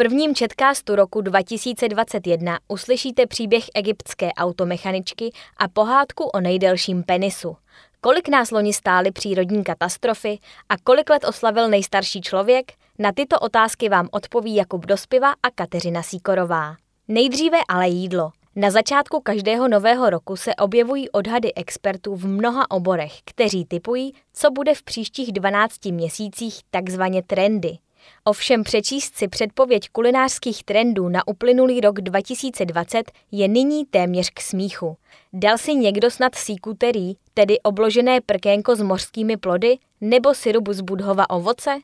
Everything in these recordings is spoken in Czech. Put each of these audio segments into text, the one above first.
prvním četkástu roku 2021 uslyšíte příběh egyptské automechaničky a pohádku o nejdelším penisu. Kolik nás loni stály přírodní katastrofy a kolik let oslavil nejstarší člověk? Na tyto otázky vám odpoví Jakub Dospiva a Kateřina Síkorová. Nejdříve ale jídlo. Na začátku každého nového roku se objevují odhady expertů v mnoha oborech, kteří typují, co bude v příštích 12 měsících takzvaně trendy. Ovšem přečíst si předpověď kulinářských trendů na uplynulý rok 2020 je nyní téměř k smíchu. Dal si někdo snad síkuterí, tedy obložené prkénko s mořskými plody, nebo syrup z budhova ovoce?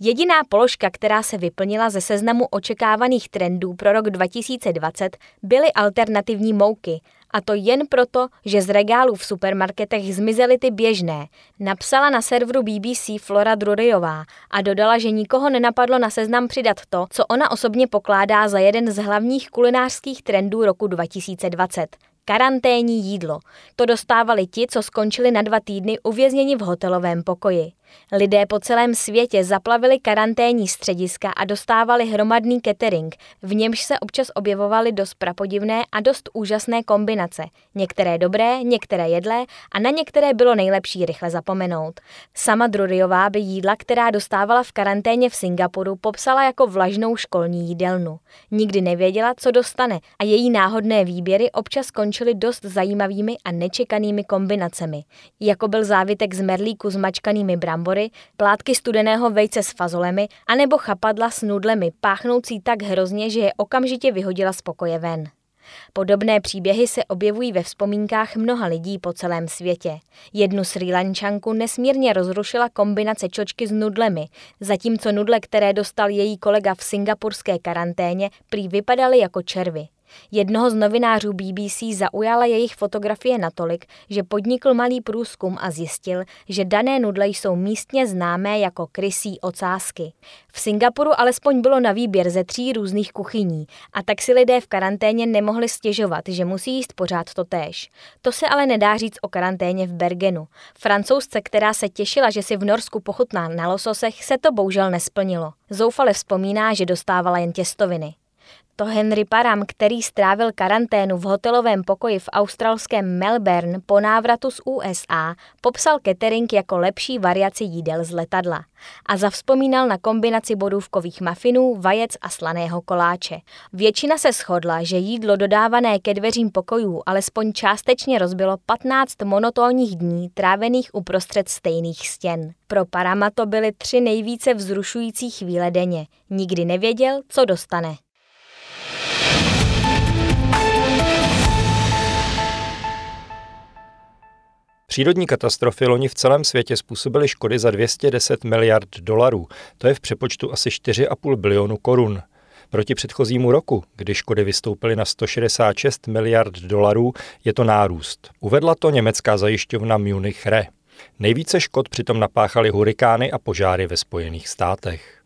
Jediná položka, která se vyplnila ze seznamu očekávaných trendů pro rok 2020, byly alternativní mouky, a to jen proto, že z regálů v supermarketech zmizely ty běžné, napsala na serveru BBC Flora Druryová a dodala, že nikoho nenapadlo na seznam přidat to, co ona osobně pokládá za jeden z hlavních kulinářských trendů roku 2020 karanténní jídlo. To dostávali ti, co skončili na dva týdny uvězněni v hotelovém pokoji. Lidé po celém světě zaplavili karanténní střediska a dostávali hromadný catering, v němž se občas objevovaly dost prapodivné a dost úžasné kombinace. Některé dobré, některé jedlé a na některé bylo nejlepší rychle zapomenout. Sama Druryová by jídla, která dostávala v karanténě v Singapuru, popsala jako vlažnou školní jídelnu. Nikdy nevěděla, co dostane a její náhodné výběry občas skončily dost zajímavými a nečekanými kombinacemi. Jako byl závitek z merlíku s mačkanými brambory, brambory, plátky studeného vejce s fazolemi anebo chapadla s nudlemi, páchnoucí tak hrozně, že je okamžitě vyhodila z pokoje ven. Podobné příběhy se objevují ve vzpomínkách mnoha lidí po celém světě. Jednu Sri Lančanku nesmírně rozrušila kombinace čočky s nudlemi, zatímco nudle, které dostal její kolega v singapurské karanténě, prý vypadaly jako červy. Jednoho z novinářů BBC zaujala jejich fotografie natolik, že podnikl malý průzkum a zjistil, že dané nudle jsou místně známé jako krysí ocásky. V Singapuru alespoň bylo na výběr ze tří různých kuchyní a tak si lidé v karanténě nemohli stěžovat, že musí jíst pořád to též. To se ale nedá říct o karanténě v Bergenu. Francouzce, která se těšila, že si v Norsku pochutná na lososech, se to bohužel nesplnilo. Zoufale vzpomíná, že dostávala jen těstoviny. To Henry Param, který strávil karanténu v hotelovém pokoji v australském Melbourne po návratu z USA, popsal catering jako lepší variaci jídel z letadla a zavzpomínal na kombinaci bodůvkových mafinů, vajec a slaného koláče. Většina se shodla, že jídlo dodávané ke dveřím pokojů alespoň částečně rozbilo 15 monotónních dní trávených uprostřed stejných stěn. Pro Parama to byly tři nejvíce vzrušující chvíle denně. Nikdy nevěděl, co dostane. Přírodní katastrofy loni v celém světě způsobily škody za 210 miliard dolarů, to je v přepočtu asi 4,5 bilionu korun. Proti předchozímu roku, kdy škody vystoupily na 166 miliard dolarů, je to nárůst. Uvedla to německá zajišťovna Munich Re. Nejvíce škod přitom napáchaly hurikány a požáry ve Spojených státech.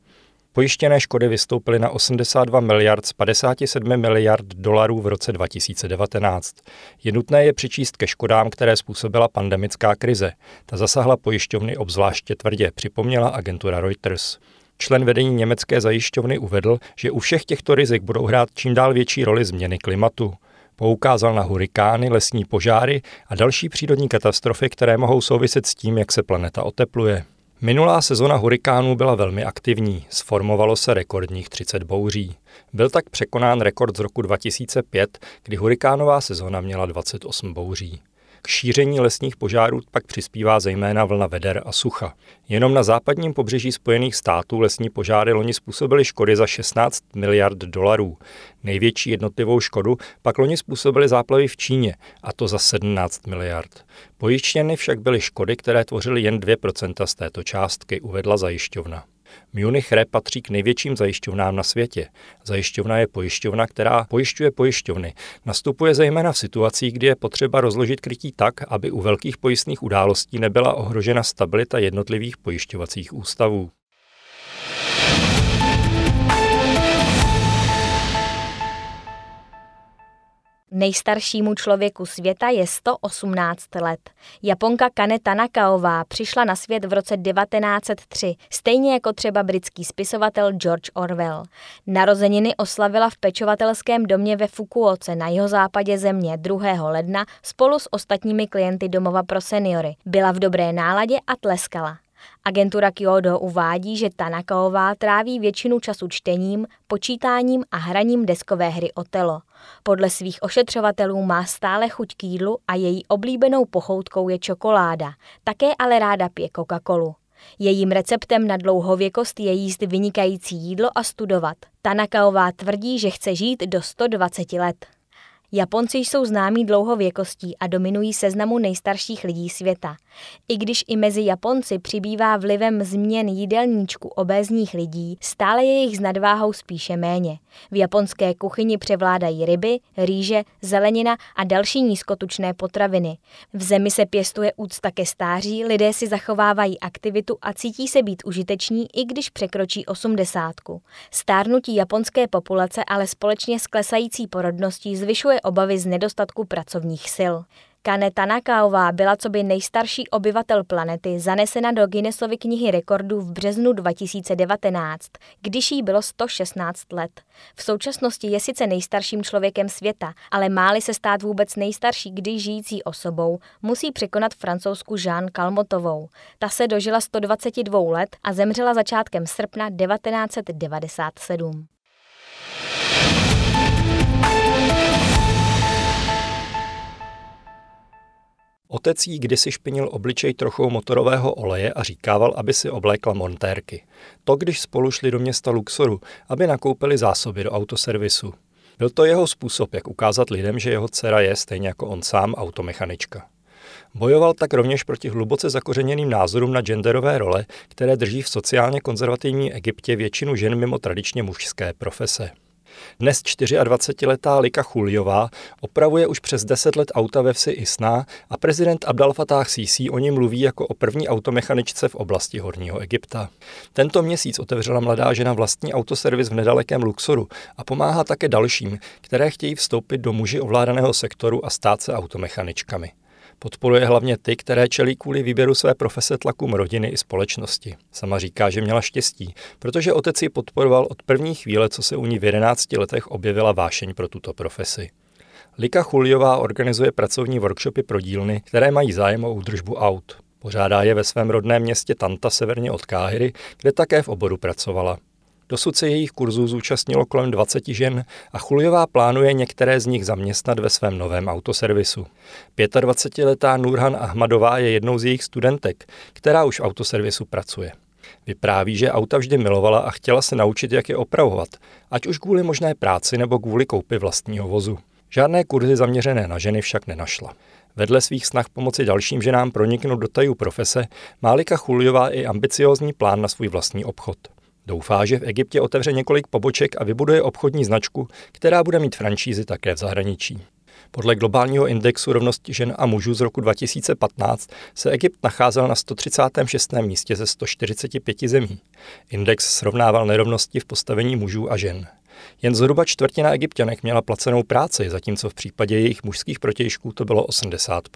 Pojištěné škody vystoupily na 82 miliard z 57 miliard dolarů v roce 2019. Je nutné je přičíst ke škodám, které způsobila pandemická krize. Ta zasahla pojišťovny obzvláště tvrdě, připomněla agentura Reuters. Člen vedení německé zajišťovny uvedl, že u všech těchto rizik budou hrát čím dál větší roli změny klimatu. Poukázal na hurikány, lesní požáry a další přírodní katastrofy, které mohou souviset s tím, jak se planeta otepluje. Minulá sezona hurikánů byla velmi aktivní, sformovalo se rekordních 30 bouří. Byl tak překonán rekord z roku 2005, kdy hurikánová sezona měla 28 bouří. K šíření lesních požárů pak přispívá zejména vlna veder a sucha. Jenom na západním pobřeží Spojených států lesní požáry loni způsobily škody za 16 miliard dolarů. Největší jednotlivou škodu pak loni způsobily záplavy v Číně, a to za 17 miliard. Pojištěny však byly škody, které tvořily jen 2% z této částky, uvedla zajišťovna. Munich Re patří k největším zajišťovnám na světě. Zajišťovna je pojišťovna, která pojišťuje pojišťovny. Nastupuje zejména v situacích, kdy je potřeba rozložit krytí tak, aby u velkých pojistných událostí nebyla ohrožena stabilita jednotlivých pojišťovacích ústavů. Nejstaršímu člověku světa je 118 let. Japonka Kane Tanakaová přišla na svět v roce 1903, stejně jako třeba britský spisovatel George Orwell. Narozeniny oslavila v pečovatelském domě ve Fukuoce na jeho západě země 2. ledna spolu s ostatními klienty domova pro seniory. Byla v dobré náladě a tleskala. Agentura Kyodo uvádí, že Tanakaová tráví většinu času čtením, počítáním a hraním deskové hry Otelo. Podle svých ošetřovatelů má stále chuť k jídlu a její oblíbenou pochoutkou je čokoláda. Také ale ráda pije Coca-Colu. Jejím receptem na dlouhověkost je jíst vynikající jídlo a studovat. Tanakaová tvrdí, že chce žít do 120 let. Japonci jsou známí dlouhověkostí a dominují seznamu nejstarších lidí světa. I když i mezi Japonci přibývá vlivem změn jídelníčku obézních lidí, stále je jich s nadváhou spíše méně. V japonské kuchyni převládají ryby, rýže, zelenina a další nízkotučné potraviny. V zemi se pěstuje úcta ke stáří, lidé si zachovávají aktivitu a cítí se být užiteční, i když překročí osmdesátku. Stárnutí japonské populace ale společně s klesající porodností zvyšuje obavy z nedostatku pracovních sil. Kane Tanakaová byla co by nejstarší obyvatel planety zanesena do Guinnessovy knihy rekordů v březnu 2019, když jí bylo 116 let. V současnosti je sice nejstarším člověkem světa, ale máli se stát vůbec nejstarší kdy žijící osobou, musí překonat francouzsku Jean Kalmotovou. Ta se dožila 122 let a zemřela začátkem srpna 1997. Otec jí kdysi špinil obličej trochou motorového oleje a říkával, aby si oblékla montérky. To, když spolu šli do města Luxoru, aby nakoupili zásoby do autoservisu. Byl to jeho způsob, jak ukázat lidem, že jeho dcera je, stejně jako on sám, automechanička. Bojoval tak rovněž proti hluboce zakořeněným názorům na genderové role, které drží v sociálně konzervativní Egyptě většinu žen mimo tradičně mužské profese. Dnes 24-letá Lika Chuliová opravuje už přes 10 let auta ve vsi Isná a prezident Abdel Fattah Sisi o ní mluví jako o první automechaničce v oblasti Horního Egypta. Tento měsíc otevřela mladá žena vlastní autoservis v nedalekém Luxoru a pomáhá také dalším, které chtějí vstoupit do muži ovládaného sektoru a stát se automechaničkami. Podporuje hlavně ty, které čelí kvůli výběru své profese tlakům rodiny i společnosti. Sama říká, že měla štěstí, protože otec ji podporoval od první chvíle, co se u ní v 11 letech objevila vášeň pro tuto profesi. Lika Chuliová organizuje pracovní workshopy pro dílny, které mají zájem o údržbu aut. Pořádá je ve svém rodném městě Tanta severně od Káhyry, kde také v oboru pracovala. Dosud se jejich kurzů zúčastnilo kolem 20 žen a Chuljová plánuje některé z nich zaměstnat ve svém novém autoservisu. 25-letá Nurhan Ahmadová je jednou z jejich studentek, která už v autoservisu pracuje. Vypráví, že auta vždy milovala a chtěla se naučit, jak je opravovat, ať už kvůli možné práci nebo kvůli koupi vlastního vozu. Žádné kurzy zaměřené na ženy však nenašla. Vedle svých snah pomoci dalším ženám proniknout do tajů profese, má Lika Chuljová i ambiciózní plán na svůj vlastní obchod. Doufá, že v Egyptě otevře několik poboček a vybuduje obchodní značku, která bude mít franšízy také v zahraničí. Podle globálního indexu rovnosti žen a mužů z roku 2015 se Egypt nacházel na 136. místě ze 145 zemí. Index srovnával nerovnosti v postavení mužů a žen. Jen zhruba čtvrtina egyptianek měla placenou práci, zatímco v případě jejich mužských protějšků to bylo 80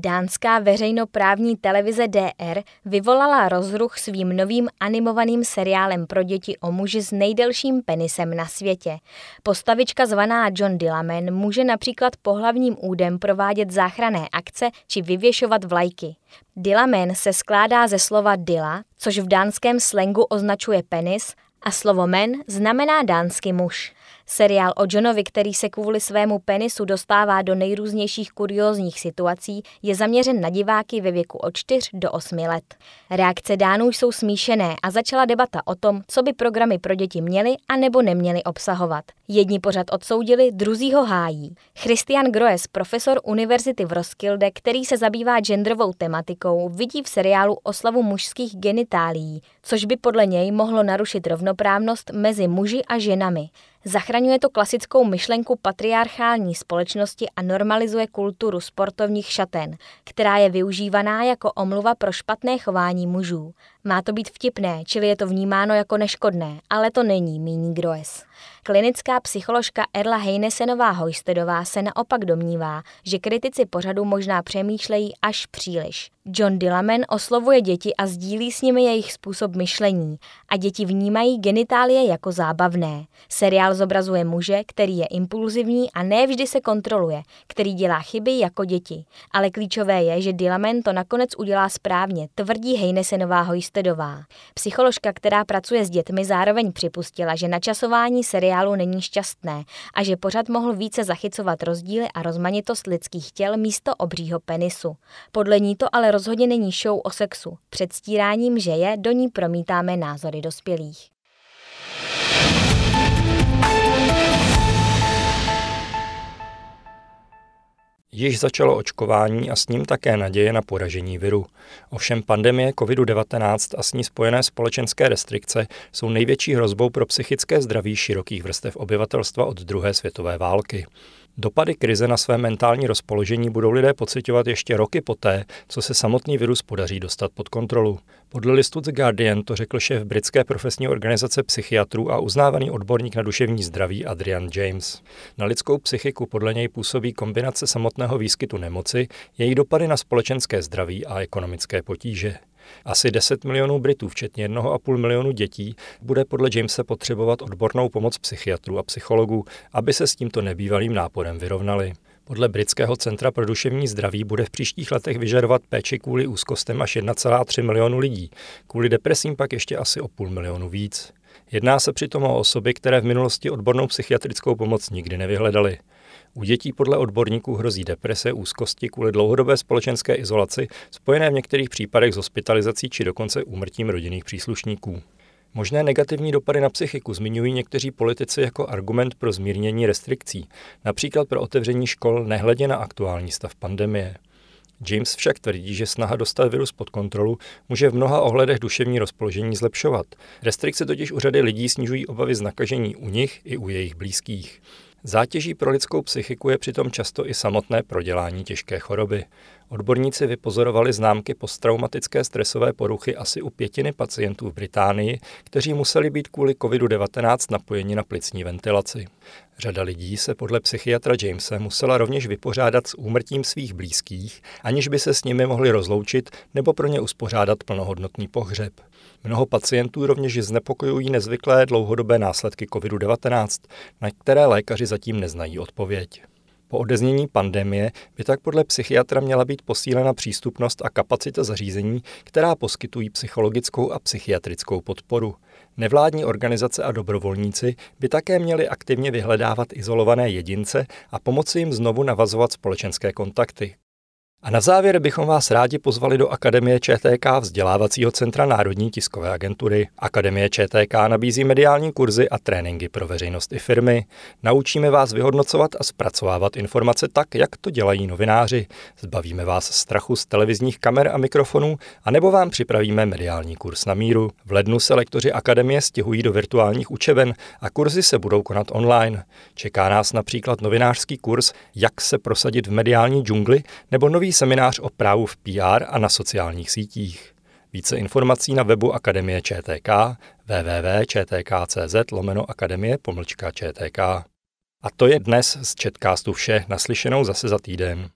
Dánská veřejnoprávní televize DR vyvolala rozruch svým novým animovaným seriálem pro děti o muži s nejdelším penisem na světě. Postavička zvaná John Dillaman může například pohlavním údem provádět záchranné akce či vyvěšovat vlajky. Dillaman se skládá ze slova dilla, což v dánském slengu označuje penis, a slovo men znamená dánsky muž. Seriál o Johnovi, který se kvůli svému penisu dostává do nejrůznějších kuriózních situací, je zaměřen na diváky ve věku od 4 do 8 let. Reakce Dánů jsou smíšené a začala debata o tom, co by programy pro děti měly a nebo neměly obsahovat. Jedni pořad odsoudili, druzí ho hájí. Christian Groes, profesor univerzity v Roskilde, který se zabývá genderovou tematikou, vidí v seriálu oslavu mužských genitálií, což by podle něj mohlo narušit rovnoprávnost mezi muži a ženami. Zachraňuje to klasickou myšlenku patriarchální společnosti a normalizuje kulturu sportovních šaten, která je využívaná jako omluva pro špatné chování mužů. Má to být vtipné, čili je to vnímáno jako neškodné, ale to není, míní Groes. Klinická psycholožka Erla Heinesenová Hojstedová se naopak domnívá, že kritici pořadu možná přemýšlejí až příliš. John Dillaman oslovuje děti a sdílí s nimi jejich způsob myšlení a děti vnímají genitálie jako zábavné. Seriál zobrazuje muže, který je impulzivní a ne vždy se kontroluje, který dělá chyby jako děti. Ale klíčové je, že Dillaman to nakonec udělá správně, tvrdí Heinesenová Hojstedová. Psycholožka, která pracuje s dětmi, zároveň připustila, že načasování seriálu není šťastné a že pořad mohl více zachycovat rozdíly a rozmanitost lidských těl místo obřího penisu. Podle ní to ale rozhodně není show o sexu. Předstíráním, že je, do ní promítáme názory dospělých. Již začalo očkování a s ním také naděje na poražení viru. Ovšem pandemie COVID-19 a s ní spojené společenské restrikce jsou největší hrozbou pro psychické zdraví širokých vrstev obyvatelstva od druhé světové války. Dopady krize na své mentální rozpoložení budou lidé pocitovat ještě roky poté, co se samotný virus podaří dostat pod kontrolu. Podle listu The Guardian to řekl šéf britské profesní organizace psychiatrů a uznávaný odborník na duševní zdraví Adrian James. Na lidskou psychiku podle něj působí kombinace samotného výskytu nemoci, její dopady na společenské zdraví a ekonomické potíže. Asi 10 milionů Britů, včetně 1,5 milionu dětí, bude podle Jamese potřebovat odbornou pomoc psychiatrů a psychologů, aby se s tímto nebývalým náporem vyrovnali. Podle Britského centra pro duševní zdraví bude v příštích letech vyžadovat péči kvůli úzkostem až 1,3 milionu lidí, kvůli depresím pak ještě asi o půl milionu víc. Jedná se přitom o osoby, které v minulosti odbornou psychiatrickou pomoc nikdy nevyhledaly. U dětí podle odborníků hrozí deprese, úzkosti kvůli dlouhodobé společenské izolaci, spojené v některých případech s hospitalizací či dokonce úmrtím rodinných příslušníků. Možné negativní dopady na psychiku zmiňují někteří politici jako argument pro zmírnění restrikcí, například pro otevření škol nehledě na aktuální stav pandemie. James však tvrdí, že snaha dostat virus pod kontrolu může v mnoha ohledech duševní rozpoložení zlepšovat. Restrikce totiž u řady lidí snižují obavy z nakažení u nich i u jejich blízkých. Zátěží pro lidskou psychiku je přitom často i samotné prodělání těžké choroby. Odborníci vypozorovali známky posttraumatické stresové poruchy asi u pětiny pacientů v Británii, kteří museli být kvůli COVID-19 napojeni na plicní ventilaci. Řada lidí se podle psychiatra Jamese musela rovněž vypořádat s úmrtím svých blízkých, aniž by se s nimi mohli rozloučit nebo pro ně uspořádat plnohodnotný pohřeb. Mnoho pacientů rovněž znepokojují nezvyklé dlouhodobé následky COVID-19, na které lékaři zatím neznají odpověď. Po odeznění pandemie by tak podle psychiatra měla být posílena přístupnost a kapacita zařízení, která poskytují psychologickou a psychiatrickou podporu. Nevládní organizace a dobrovolníci by také měli aktivně vyhledávat izolované jedince a pomoci jim znovu navazovat společenské kontakty. A na závěr bychom vás rádi pozvali do Akademie ČTK vzdělávacího centra Národní tiskové agentury. Akademie ČTK nabízí mediální kurzy a tréninky pro veřejnost i firmy. Naučíme vás vyhodnocovat a zpracovávat informace tak, jak to dělají novináři. Zbavíme vás strachu z televizních kamer a mikrofonů, anebo vám připravíme mediální kurz na míru. V lednu se lektoři Akademie stěhují do virtuálních učeben a kurzy se budou konat online. Čeká nás například novinářský kurz Jak se prosadit v mediální džungli nebo nový seminář o právu v PR a na sociálních sítích. Více informací na webu Akademie ČTK www.čtk.cz lomeno akademie pomlčka ČTK. A to je dnes z Četkástu vše, naslyšenou zase za týden.